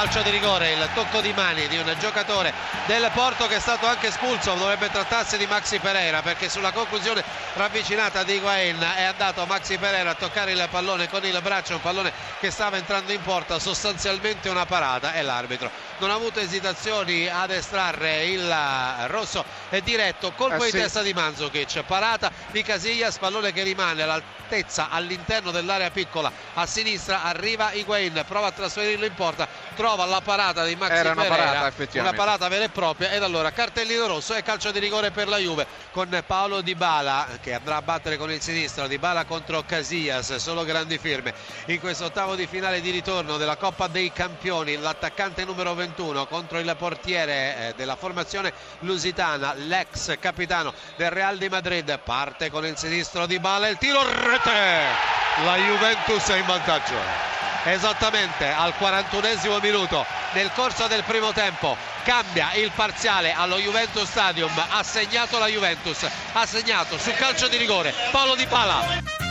calcio di rigore, il tocco di mani di un giocatore del Porto che è stato anche espulso, dovrebbe trattarsi di Maxi Pereira perché sulla conclusione ravvicinata di Higuain è andato Maxi Pereira a toccare il pallone con il braccio, un pallone che stava entrando in porta, sostanzialmente una parata e l'arbitro non ha avuto esitazioni ad estrarre il rosso diretto, colpo Eh di sì. testa di Manzukic, parata di Casillas, pallone che rimane all'altezza all'interno dell'area piccola a sinistra, arriva Higuain, prova a trasferirlo in porta, trova la parata di Maxi Era una Pereira, parata, una effettivamente. parata vera e propria ed allora cartellino rosso e calcio di rigore per la Juve con Paolo Di Bala che andrà a battere con il sinistro, Di Bala contro Casillas, solo grandi firme in questo ottavo di finale di ritorno della Coppa dei Campioni, l'attaccante numero 21 contro il portiere eh, della formazione lusitana, l'ex capitano del Real di Madrid, parte con il sinistro Di Bala, il tiro rete, la Juventus è in vantaggio. Esattamente al 41esimo minuto nel corso del primo tempo cambia il parziale allo Juventus Stadium ha segnato la Juventus ha segnato su calcio di rigore Paolo Di Pala